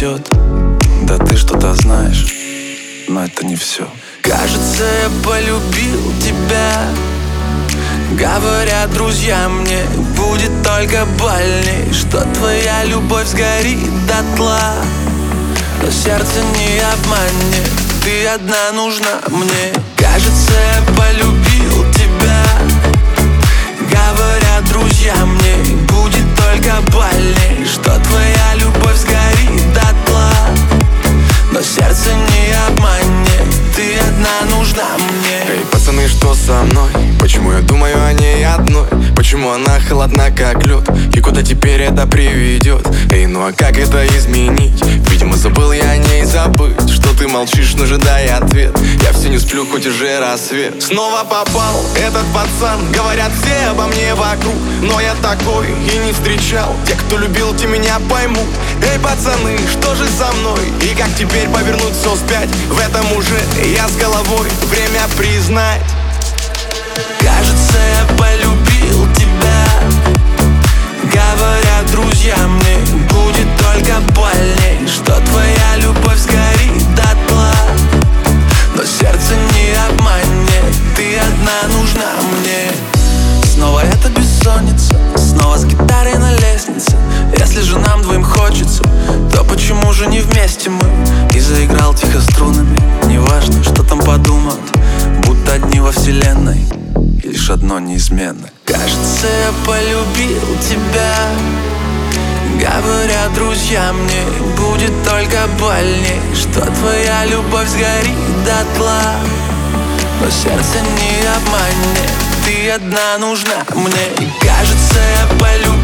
несет. Да ты что-то знаешь, но это не все Кажется, я полюбил тебя. Говорят друзья мне, будет только больней Что твоя любовь сгорит дотла. Но сердце не обманет, ты одна нужна мне. Кажется, я полюбил нужна мне Эй, пацаны, что со мной? Почему я думаю о ней одной? Почему она холодна, как лед? И куда теперь это приведет? Эй, ну а как это изменить? Видимо, забыл я о ней забыть Что ты молчишь, но ожидай ответ Я все не сплю, хоть уже рассвет Снова попал этот пацан Говорят все обо мне вокруг Но я такой и не встречал Те, кто любил, те меня поймут Эй, пацаны, что же со повернуть все вспять? В этом уже я с головой. Время признать. Кажется, я полюбил тебя. Говорят друзья мне, будет только больней. Что твоя любовь сгорит дотла. Но сердце не обманет, ты одна нужна мне. Снова это бессонница, лишь одно неизменно. Кажется, я полюбил тебя. Говорят друзья мне, будет только больней Что твоя любовь сгорит дотла. Но сердце не обманет, ты одна нужна мне. Кажется, я полюбил